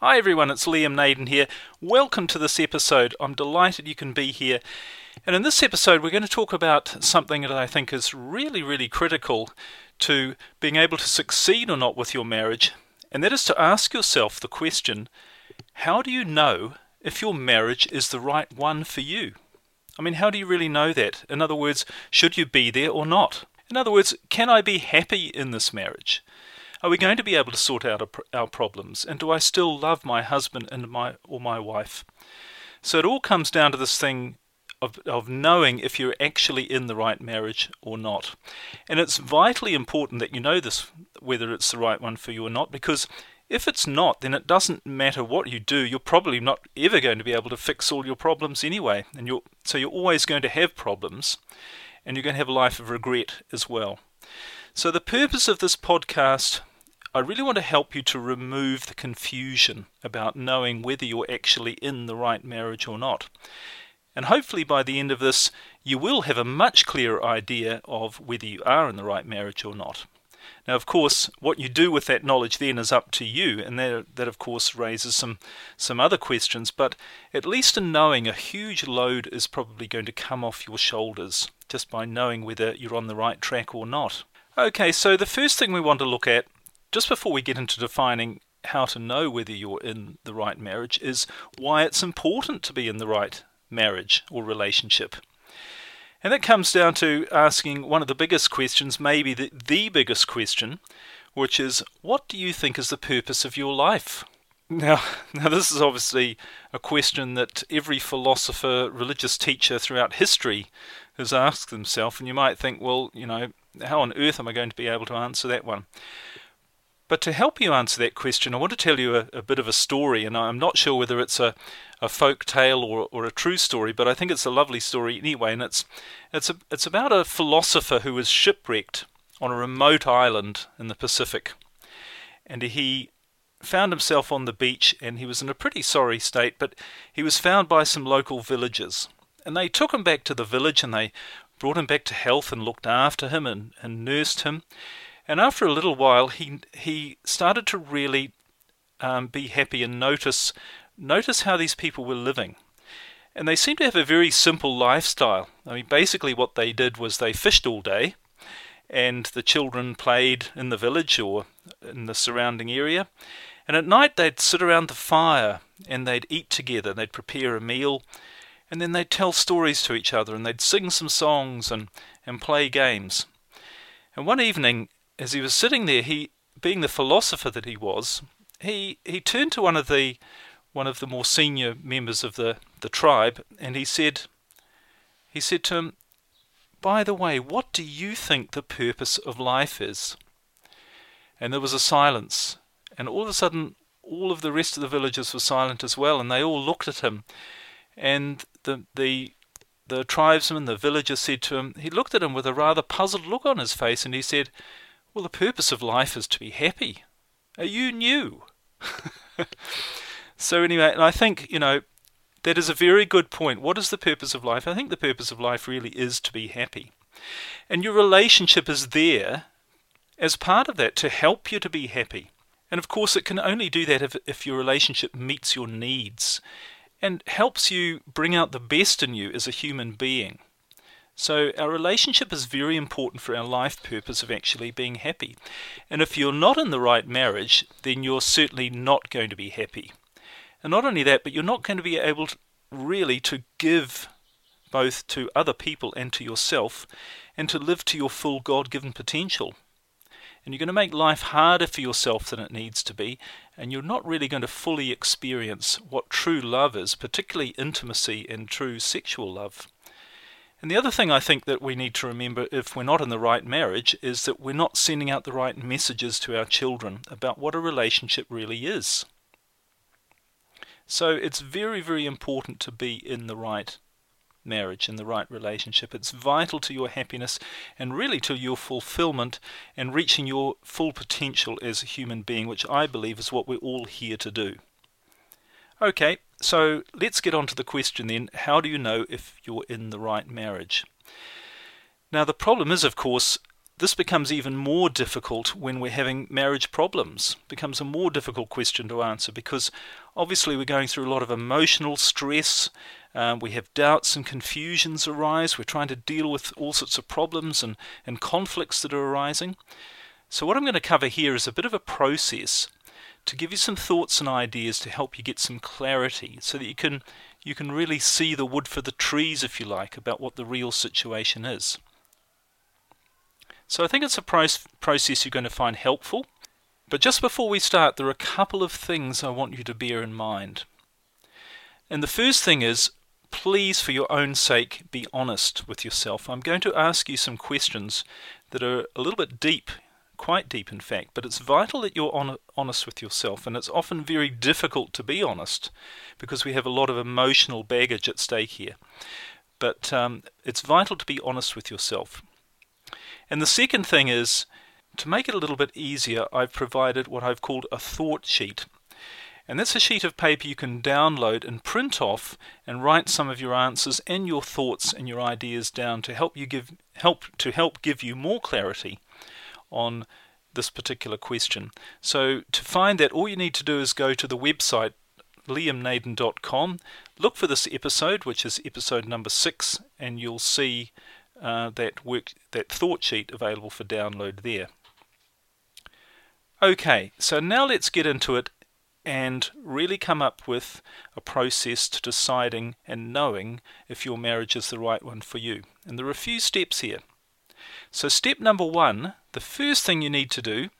Hi everyone, it's Liam Naden here. Welcome to this episode. I'm delighted you can be here. And in this episode, we're going to talk about something that I think is really, really critical to being able to succeed or not with your marriage. And that is to ask yourself the question how do you know if your marriage is the right one for you? I mean, how do you really know that? In other words, should you be there or not? In other words, can I be happy in this marriage? Are we going to be able to sort out our problems? And do I still love my husband and my or my wife? So it all comes down to this thing of, of knowing if you're actually in the right marriage or not. And it's vitally important that you know this, whether it's the right one for you or not, because if it's not, then it doesn't matter what you do. You're probably not ever going to be able to fix all your problems anyway, and you're so you're always going to have problems, and you're going to have a life of regret as well. So, the purpose of this podcast, I really want to help you to remove the confusion about knowing whether you're actually in the right marriage or not. And hopefully, by the end of this, you will have a much clearer idea of whether you are in the right marriage or not. Now, of course, what you do with that knowledge then is up to you, and that, that of course raises some, some other questions. But at least in knowing, a huge load is probably going to come off your shoulders just by knowing whether you're on the right track or not. Okay, so the first thing we want to look at, just before we get into defining how to know whether you're in the right marriage, is why it's important to be in the right marriage or relationship. And that comes down to asking one of the biggest questions, maybe the, the biggest question, which is what do you think is the purpose of your life? Now, now, this is obviously a question that every philosopher, religious teacher throughout history has asked themselves, and you might think, well, you know, how on earth am I going to be able to answer that one? But to help you answer that question, I want to tell you a, a bit of a story, and I'm not sure whether it's a, a folk tale or, or a true story, but I think it's a lovely story anyway. And it's it's a, it's about a philosopher who was shipwrecked on a remote island in the Pacific, and he found himself on the beach, and he was in a pretty sorry state. But he was found by some local villagers, and they took him back to the village, and they brought him back to health and looked after him and, and nursed him. And after a little while, he he started to really um, be happy and notice notice how these people were living. And they seemed to have a very simple lifestyle. I mean, basically, what they did was they fished all day, and the children played in the village or in the surrounding area. And at night, they'd sit around the fire and they'd eat together. They'd prepare a meal, and then they'd tell stories to each other and they'd sing some songs and, and play games. And one evening, as he was sitting there, he, being the philosopher that he was, he, he turned to one of the one of the more senior members of the, the tribe and he said he said to him, By the way, what do you think the purpose of life is? And there was a silence, and all of a sudden all of the rest of the villagers were silent as well, and they all looked at him and the the the tribesman, the villager, said to him, he looked at him with a rather puzzled look on his face, and he said, Well, the purpose of life is to be happy. Are you new? so, anyway, and I think, you know, that is a very good point. What is the purpose of life? I think the purpose of life really is to be happy. And your relationship is there as part of that to help you to be happy. And of course, it can only do that if, if your relationship meets your needs and helps you bring out the best in you as a human being. So, our relationship is very important for our life purpose of actually being happy. And if you're not in the right marriage, then you're certainly not going to be happy. And not only that, but you're not going to be able to really to give both to other people and to yourself and to live to your full God given potential and you're going to make life harder for yourself than it needs to be, and you're not really going to fully experience what true love is, particularly intimacy and true sexual love. And the other thing I think that we need to remember if we're not in the right marriage is that we're not sending out the right messages to our children about what a relationship really is. So it's very, very important to be in the right marriage, and the right relationship. It's vital to your happiness and really to your fulfillment and reaching your full potential as a human being, which I believe is what we're all here to do. Okay, so let's get on to the question then how do you know if you're in the right marriage? Now, the problem is, of course, this becomes even more difficult when we're having marriage problems. It becomes a more difficult question to answer because obviously we're going through a lot of emotional stress. Um, we have doubts and confusions arise. We're trying to deal with all sorts of problems and, and conflicts that are arising. So, what I'm going to cover here is a bit of a process to give you some thoughts and ideas to help you get some clarity so that you can you can really see the wood for the trees if you like about what the real situation is. So I think it's a process you're going to find helpful. But just before we start, there are a couple of things I want you to bear in mind. And the first thing is please, for your own sake, be honest with yourself. I'm going to ask you some questions that are a little bit deep, quite deep in fact, but it's vital that you're on, honest with yourself. And it's often very difficult to be honest because we have a lot of emotional baggage at stake here. But um, it's vital to be honest with yourself. And the second thing is, to make it a little bit easier, I've provided what I've called a thought sheet. And that's a sheet of paper you can download and print off and write some of your answers and your thoughts and your ideas down to help you give help to help give you more clarity on this particular question. So to find that all you need to do is go to the website liamnaden.com, look for this episode which is episode number 6 and you'll see uh, that work that thought sheet available for download there. Okay, so now let's get into it and really come up with a process to deciding and knowing if your marriage is the right one for you. And there are a few steps here. So, step number one the first thing you need to do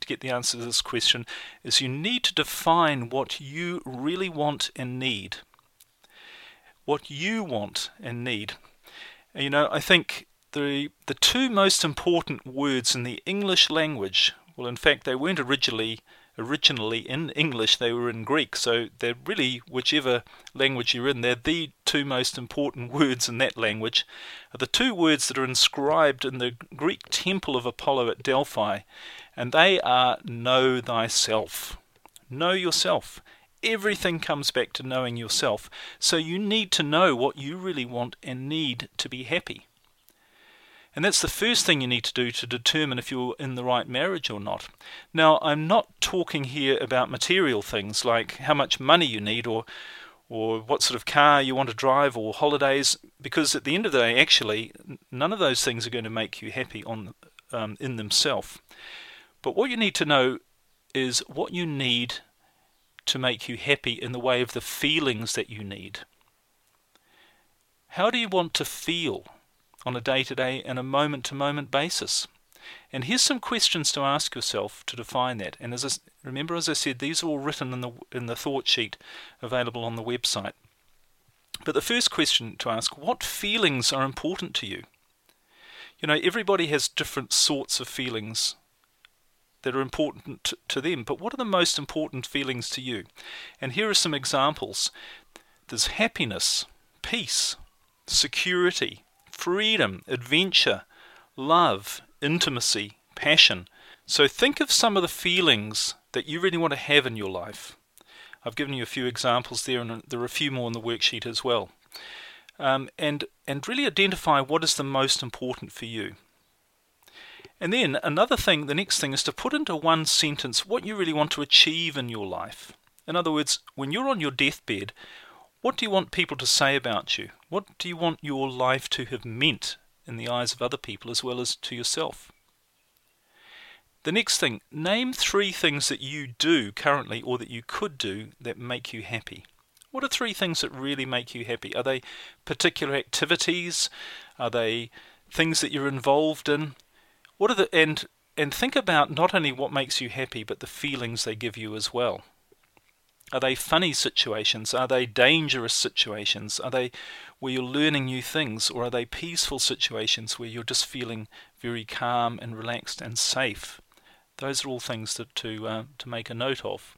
to get the answer to this question is you need to define what you really want and need. What you want and need. You know, I think the the two most important words in the English language, well, in fact, they weren't originally originally in English; they were in Greek. So they're really whichever language you're in, they're the two most important words in that language. Are the two words that are inscribed in the Greek temple of Apollo at Delphi, and they are "Know thyself." Know yourself. Everything comes back to knowing yourself. So you need to know what you really want and need to be happy. And that's the first thing you need to do to determine if you're in the right marriage or not. Now, I'm not talking here about material things like how much money you need or or what sort of car you want to drive or holidays because at the end of the day actually none of those things are going to make you happy on um, in themselves. But what you need to know is what you need to make you happy in the way of the feelings that you need. How do you want to feel on a day to day and a moment to moment basis? And here's some questions to ask yourself to define that. And as I, remember, as I said, these are all written in the in the thought sheet available on the website. But the first question to ask: What feelings are important to you? You know, everybody has different sorts of feelings that are important to them, but what are the most important feelings to you? And here are some examples there's happiness, peace, security, freedom, adventure, love, intimacy, passion. So think of some of the feelings that you really want to have in your life. I've given you a few examples there, and there are a few more in the worksheet as well. Um, and and really identify what is the most important for you. And then another thing, the next thing is to put into one sentence what you really want to achieve in your life. In other words, when you're on your deathbed, what do you want people to say about you? What do you want your life to have meant in the eyes of other people as well as to yourself? The next thing, name three things that you do currently or that you could do that make you happy. What are three things that really make you happy? Are they particular activities? Are they things that you're involved in? What are the and and think about not only what makes you happy, but the feelings they give you as well. Are they funny situations? Are they dangerous situations? Are they where you're learning new things? Or are they peaceful situations where you're just feeling very calm and relaxed and safe? Those are all things to, to, uh, to make a note of.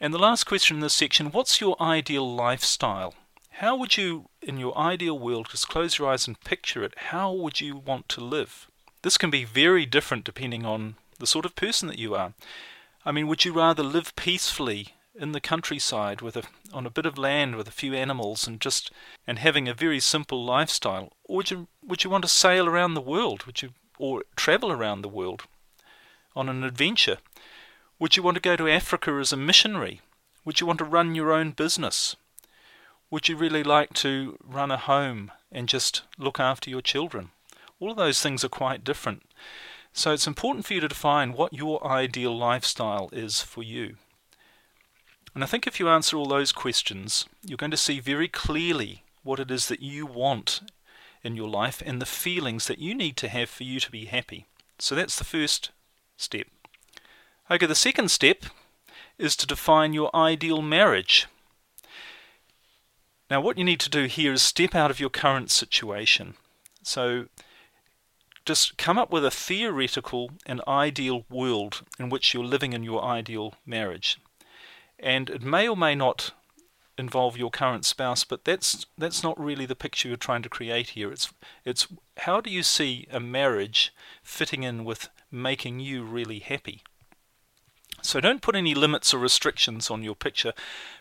And the last question in this section what's your ideal lifestyle? How would you, in your ideal world, just close your eyes and picture it, how would you want to live? This can be very different depending on the sort of person that you are. I mean, would you rather live peacefully in the countryside with a on a bit of land with a few animals and just and having a very simple lifestyle, or would you would you want to sail around the world? Would you or travel around the world on an adventure? Would you want to go to Africa as a missionary? Would you want to run your own business? Would you really like to run a home and just look after your children? All of those things are quite different. So it's important for you to define what your ideal lifestyle is for you. And I think if you answer all those questions, you're going to see very clearly what it is that you want in your life and the feelings that you need to have for you to be happy. So that's the first step. Okay, the second step is to define your ideal marriage. Now, what you need to do here is step out of your current situation. So, just come up with a theoretical and ideal world in which you're living in your ideal marriage and it may or may not involve your current spouse, but that's that's not really the picture you're trying to create here. It's it's how do you see a marriage fitting in with making you really happy? So don't put any limits or restrictions on your picture,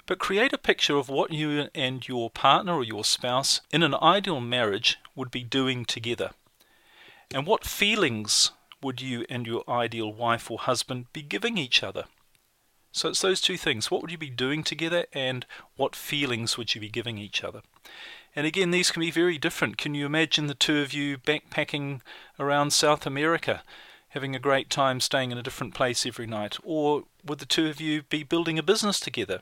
but create a picture of what you and your partner or your spouse in an ideal marriage would be doing together. And what feelings would you and your ideal wife or husband be giving each other? So it's those two things. What would you be doing together and what feelings would you be giving each other? And again, these can be very different. Can you imagine the two of you backpacking around South America, having a great time staying in a different place every night? Or would the two of you be building a business together?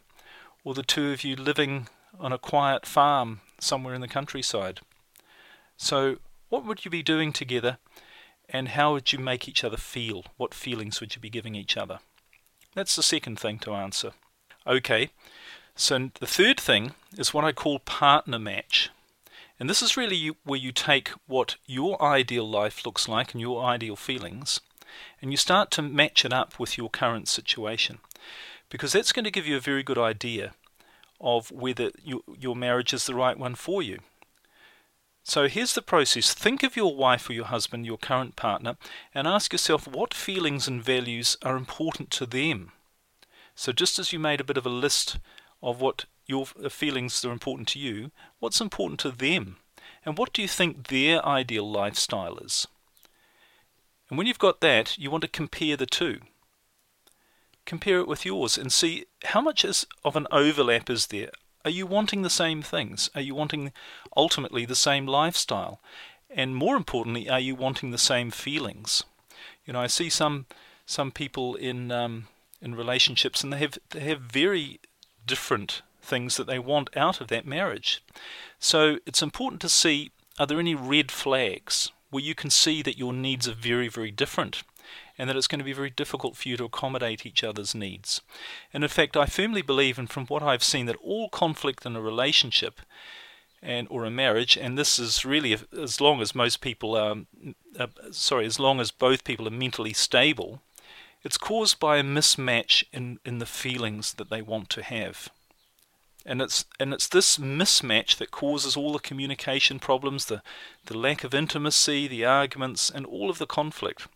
Or the two of you living on a quiet farm somewhere in the countryside? So, what would you be doing together? And how would you make each other feel? What feelings would you be giving each other? That's the second thing to answer. Okay, so the third thing is what I call partner match. And this is really where you take what your ideal life looks like and your ideal feelings, and you start to match it up with your current situation. Because that's going to give you a very good idea of whether you, your marriage is the right one for you. So here's the process. Think of your wife or your husband, your current partner, and ask yourself what feelings and values are important to them. So just as you made a bit of a list of what your uh, feelings are important to you, what's important to them? And what do you think their ideal lifestyle is? And when you've got that, you want to compare the two. Compare it with yours and see how much is of an overlap is there are you wanting the same things? Are you wanting ultimately the same lifestyle? And more importantly, are you wanting the same feelings? You know, I see some some people in um, in relationships, and they have they have very different things that they want out of that marriage. So it's important to see are there any red flags where you can see that your needs are very very different and that it's going to be very difficult for you to accommodate each other's needs. And in fact, I firmly believe, and from what I've seen, that all conflict in a relationship and or a marriage, and this is really as long as most people are, uh, sorry, as long as both people are mentally stable, it's caused by a mismatch in, in the feelings that they want to have. And it's and it's this mismatch that causes all the communication problems, the, the lack of intimacy, the arguments, and all of the conflict.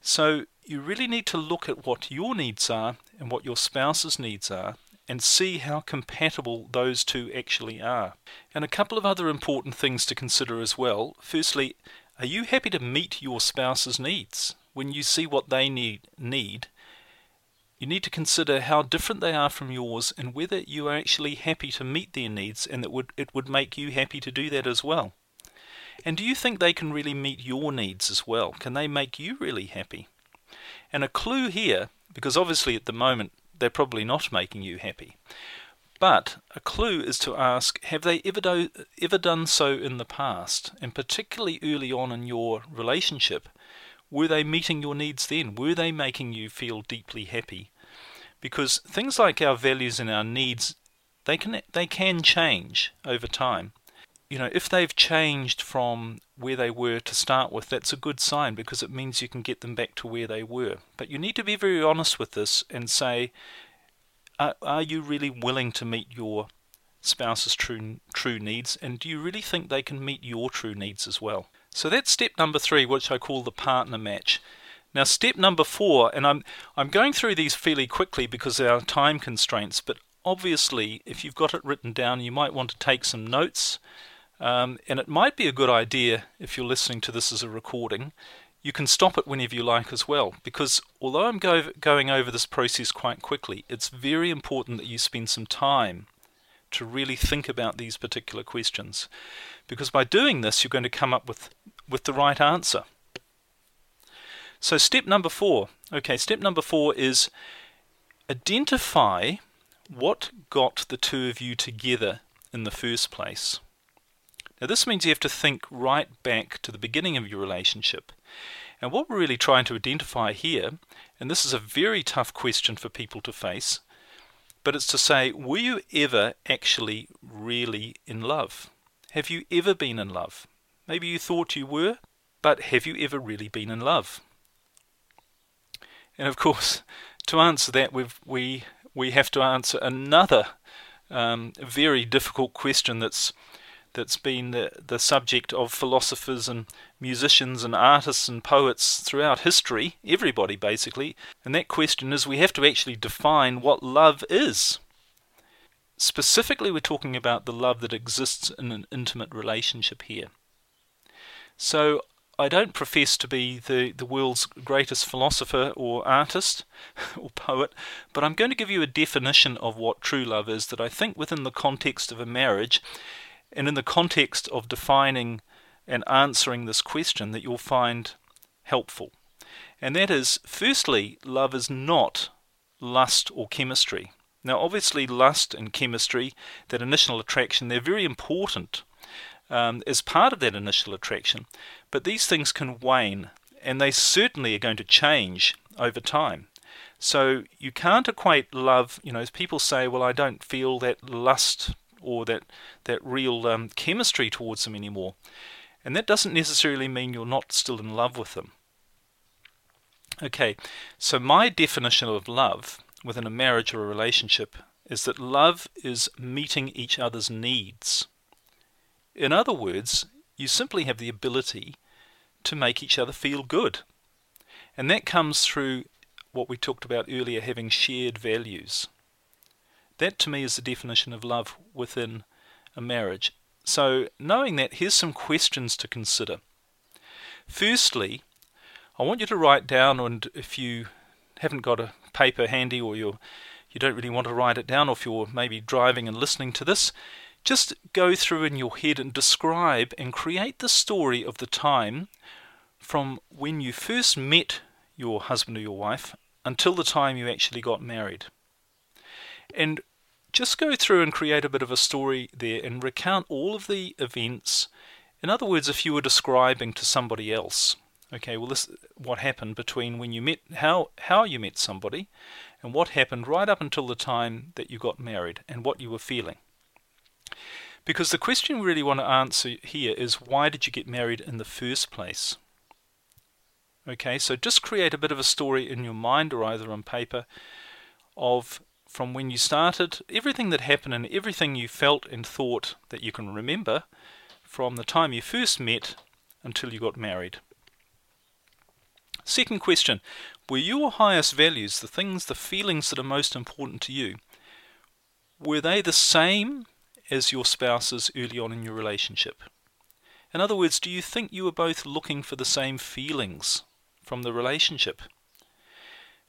So you really need to look at what your needs are and what your spouse's needs are and see how compatible those two actually are. And a couple of other important things to consider as well. Firstly, are you happy to meet your spouse's needs? When you see what they need need, you need to consider how different they are from yours and whether you are actually happy to meet their needs and that would it would make you happy to do that as well. And do you think they can really meet your needs as well? Can they make you really happy? And a clue here, because obviously at the moment they're probably not making you happy, but a clue is to ask have they ever, do, ever done so in the past, and particularly early on in your relationship? Were they meeting your needs then? Were they making you feel deeply happy? Because things like our values and our needs, they can they can change over time you know, if they've changed from where they were to start with, that's a good sign because it means you can get them back to where they were. But you need to be very honest with this and say, are, are you really willing to meet your spouse's true true needs, and do you really think they can meet your true needs as well? So that's step number three, which I call the partner match. Now, step number four, and I'm I'm going through these fairly quickly because there are time constraints, but obviously, if you've got it written down, you might want to take some notes. Um, and it might be a good idea if you're listening to this as a recording. You can stop it whenever you like as well, because although I'm go- going over this process quite quickly, it's very important that you spend some time to really think about these particular questions. Because by doing this, you're going to come up with, with the right answer. So, step number four. Okay, step number four is identify what got the two of you together in the first place. Now, this means you have to think right back to the beginning of your relationship. And what we're really trying to identify here, and this is a very tough question for people to face, but it's to say, were you ever actually really in love? Have you ever been in love? Maybe you thought you were, but have you ever really been in love? And of course, to answer that, we've, we we have to answer another um, very difficult question that's that's been the, the subject of philosophers and musicians and artists and poets throughout history, everybody basically. And that question is we have to actually define what love is. Specifically, we're talking about the love that exists in an intimate relationship here. So I don't profess to be the, the world's greatest philosopher or artist or poet, but I'm going to give you a definition of what true love is that I think within the context of a marriage and in the context of defining and answering this question that you'll find helpful. And that is, firstly, love is not lust or chemistry. Now, obviously, lust and chemistry, that initial attraction, they're very important um, as part of that initial attraction. But these things can wane, and they certainly are going to change over time. So you can't equate love, you know, as people say, well, I don't feel that lust or that, that real um, chemistry towards them anymore. And that doesn't necessarily mean you're not still in love with them. Okay, so my definition of love within a marriage or a relationship is that love is meeting each other's needs. In other words, you simply have the ability to make each other feel good. And that comes through what we talked about earlier having shared values. That to me is the definition of love within a marriage. So, knowing that, here's some questions to consider. Firstly, I want you to write down, and if you haven't got a paper handy or you're, you don't really want to write it down, or if you're maybe driving and listening to this, just go through in your head and describe and create the story of the time from when you first met your husband or your wife until the time you actually got married. And just go through and create a bit of a story there and recount all of the events. In other words, if you were describing to somebody else, okay, well, this what happened between when you met, how how you met somebody, and what happened right up until the time that you got married, and what you were feeling. Because the question we really want to answer here is why did you get married in the first place? Okay, so just create a bit of a story in your mind or either on paper of from when you started, everything that happened and everything you felt and thought that you can remember from the time you first met until you got married. Second question Were your highest values, the things, the feelings that are most important to you, were they the same as your spouses early on in your relationship? In other words, do you think you were both looking for the same feelings from the relationship?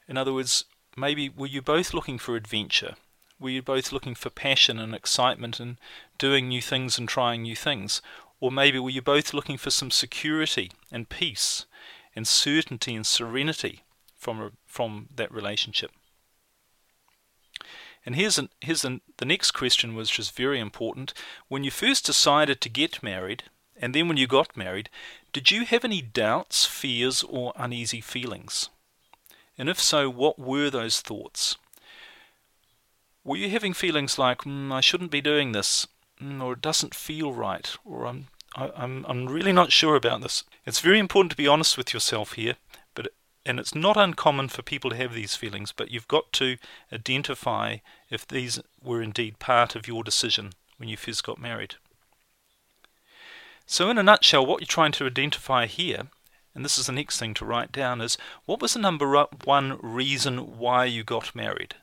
In other words, maybe were you both looking for adventure? Were you both looking for passion and excitement and doing new things and trying new things? Or maybe were you both looking for some security and peace and certainty and serenity from, from that relationship? And here's, an, here's an, the next question, which is very important. When you first decided to get married, and then when you got married, did you have any doubts, fears, or uneasy feelings? And if so, what were those thoughts? Were you having feelings like, mm, I shouldn't be doing this, mm, or it doesn't feel right, or I'm, I, am I'm really not sure about this? It's very important to be honest with yourself here, but and it's not uncommon for people to have these feelings, but you've got to identify if these were indeed part of your decision when you first got married. So, in a nutshell, what you're trying to identify here, and this is the next thing to write down, is what was the number one reason why you got married?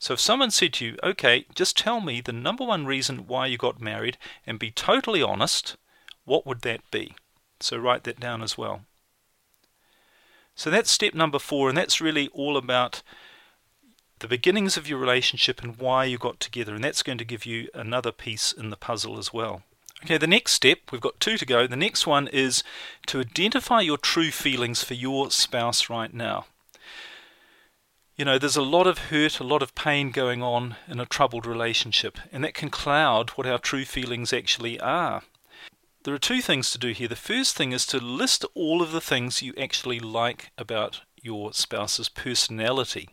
So, if someone said to you, okay, just tell me the number one reason why you got married and be totally honest, what would that be? So, write that down as well. So that's step number four, and that's really all about the beginnings of your relationship and why you got together, and that's going to give you another piece in the puzzle as well. Okay, the next step, we've got two to go. The next one is to identify your true feelings for your spouse right now. You know, there's a lot of hurt, a lot of pain going on in a troubled relationship, and that can cloud what our true feelings actually are. There are two things to do here. The first thing is to list all of the things you actually like about your spouse's personality.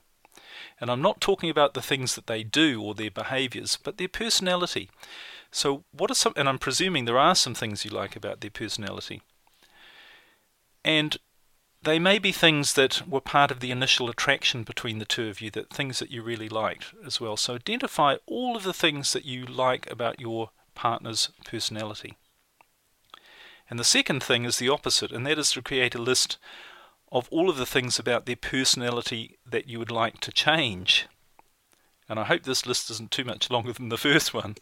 And I'm not talking about the things that they do or their behaviors, but their personality. So, what are some, and I'm presuming there are some things you like about their personality. And they may be things that were part of the initial attraction between the two of you, that things that you really liked as well. So, identify all of the things that you like about your partner's personality. And the second thing is the opposite, and that is to create a list of all of the things about their personality that you would like to change. And I hope this list isn't too much longer than the first one.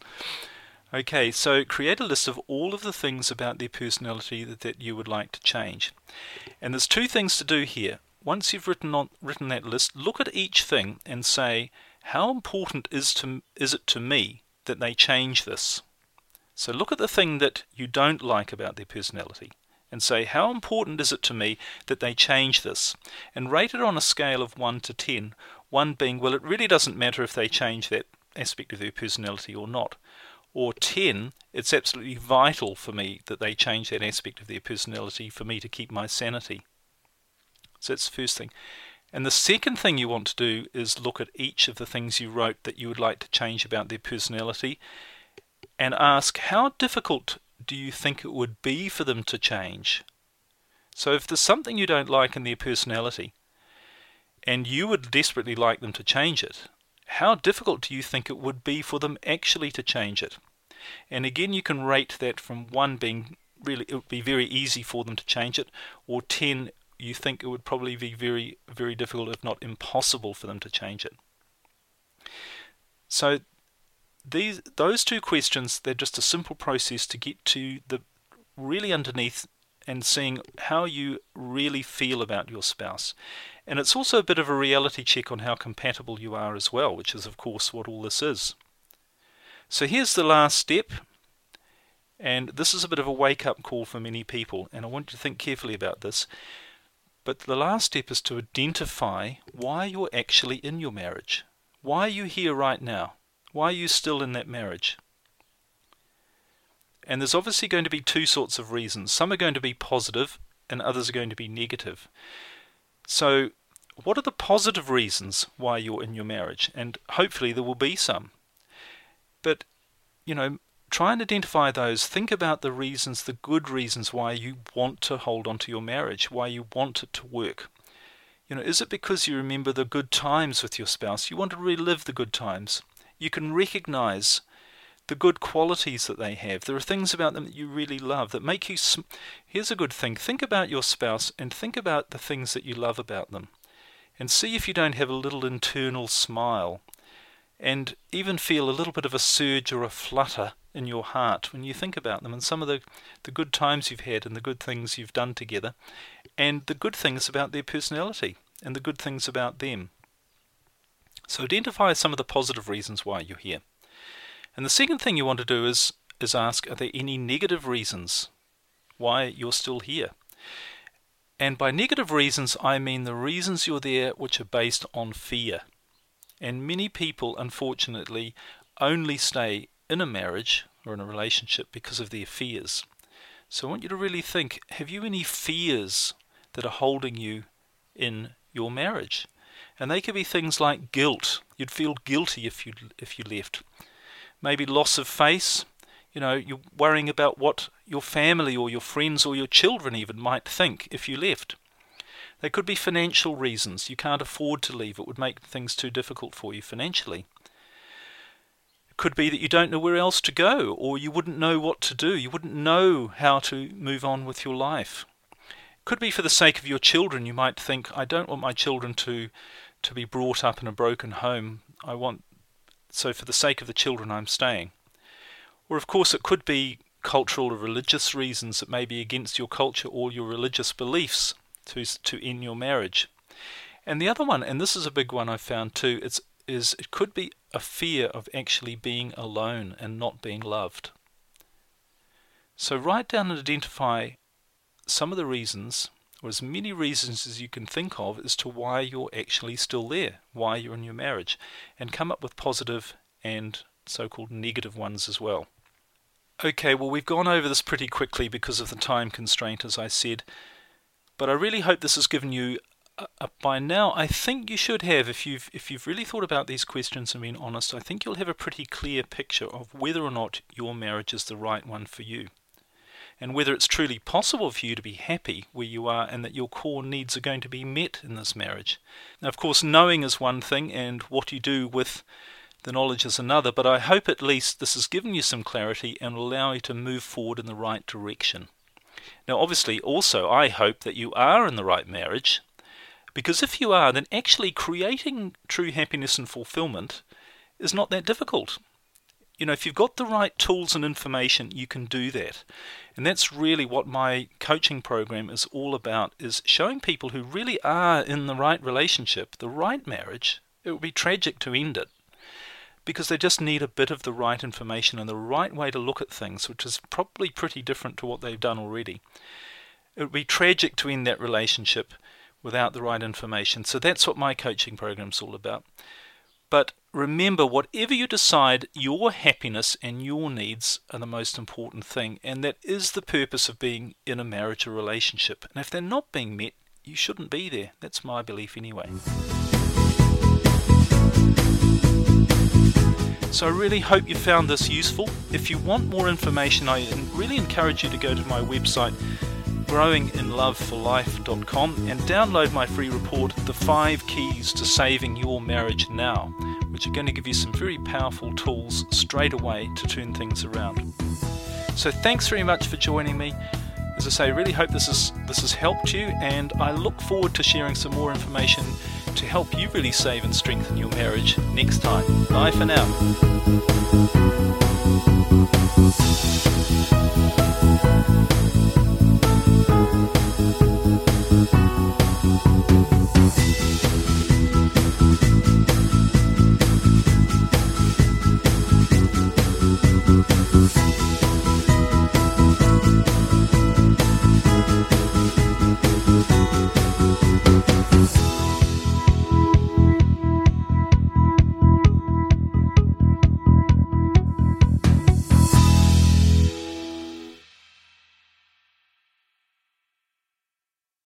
Okay, so create a list of all of the things about their personality that, that you would like to change. And there's two things to do here. Once you've written on, written that list, look at each thing and say, how important is to is it to me that they change this? So look at the thing that you don't like about their personality and say, how important is it to me that they change this? And rate it on a scale of 1 to 10, 1 being, well, it really doesn't matter if they change that aspect of their personality or not. Or 10, it's absolutely vital for me that they change that aspect of their personality for me to keep my sanity. So that's the first thing. And the second thing you want to do is look at each of the things you wrote that you would like to change about their personality and ask how difficult do you think it would be for them to change? So if there's something you don't like in their personality, and you would desperately like them to change it, how difficult do you think it would be for them actually to change it? And again, you can rate that from 1 being really, it would be very easy for them to change it, or 10, you think it would probably be very, very difficult, if not impossible, for them to change it. So these those two questions they're just a simple process to get to the really underneath and seeing how you really feel about your spouse. And it's also a bit of a reality check on how compatible you are as well, which is of course what all this is. So here's the last step. And this is a bit of a wake up call for many people, and I want you to think carefully about this. But the last step is to identify why you're actually in your marriage. Why are you here right now? Why are you still in that marriage? And there's obviously going to be two sorts of reasons. Some are going to be positive and others are going to be negative. So, what are the positive reasons why you're in your marriage? And hopefully there will be some. But, you know, try and identify those. Think about the reasons, the good reasons why you want to hold on to your marriage, why you want it to work. You know, is it because you remember the good times with your spouse? You want to relive the good times you can recognize the good qualities that they have. There are things about them that you really love that make you. Sm- Here's a good thing think about your spouse and think about the things that you love about them. And see if you don't have a little internal smile and even feel a little bit of a surge or a flutter in your heart when you think about them and some of the, the good times you've had and the good things you've done together and the good things about their personality and the good things about them. So identify some of the positive reasons why you're here. And the second thing you want to do is, is ask, are there any negative reasons why you're still here? And by negative reasons, I mean the reasons you're there which are based on fear. And many people, unfortunately, only stay in a marriage or in a relationship because of their fears. So I want you to really think have you any fears that are holding you in your marriage? And they could be things like guilt. You'd feel guilty if you if you left. Maybe loss of face. You know, you're worrying about what your family or your friends or your children even might think if you left. There could be financial reasons. You can't afford to leave. It would make things too difficult for you financially. It could be that you don't know where else to go, or you wouldn't know what to do. You wouldn't know how to move on with your life. It could be for the sake of your children. You might think, I don't want my children to, to be brought up in a broken home. I want, so for the sake of the children, I'm staying. Or, of course, it could be cultural or religious reasons that may be against your culture or your religious beliefs to to end your marriage. And the other one, and this is a big one I found too, it's is it could be a fear of actually being alone and not being loved. So write down and identify some of the reasons, or as many reasons as you can think of, as to why you're actually still there, why you're in your marriage, and come up with positive and so called negative ones as well. Okay, well, we've gone over this pretty quickly because of the time constraint, as I said, but I really hope this has given you. A, a, by now, I think you should have, if you've if you've really thought about these questions and been honest, I think you'll have a pretty clear picture of whether or not your marriage is the right one for you, and whether it's truly possible for you to be happy where you are, and that your core needs are going to be met in this marriage. Now, of course, knowing is one thing, and what you do with the knowledge is another, but I hope at least this has given you some clarity and will allow you to move forward in the right direction. Now, obviously, also, I hope that you are in the right marriage, because if you are, then actually creating true happiness and fulfillment is not that difficult. You know, if you've got the right tools and information, you can do that. And that's really what my coaching program is all about is showing people who really are in the right relationship, the right marriage. It would be tragic to end it because they just need a bit of the right information and the right way to look at things, which is probably pretty different to what they've done already. It would be tragic to end that relationship without the right information. So that's what my coaching program's all about. But remember, whatever you decide, your happiness and your needs are the most important thing, and that is the purpose of being in a marriage or relationship. And if they're not being met, you shouldn't be there. That's my belief anyway. So I really hope you found this useful. If you want more information, I really encourage you to go to my website growinginloveforlife.com and download my free report, The 5 Keys to Saving Your Marriage Now, which are going to give you some very powerful tools straight away to turn things around. So thanks very much for joining me. As I say, I really hope this has this has helped you and I look forward to sharing some more information to help you really save and strengthen your marriage next time. Bye for now.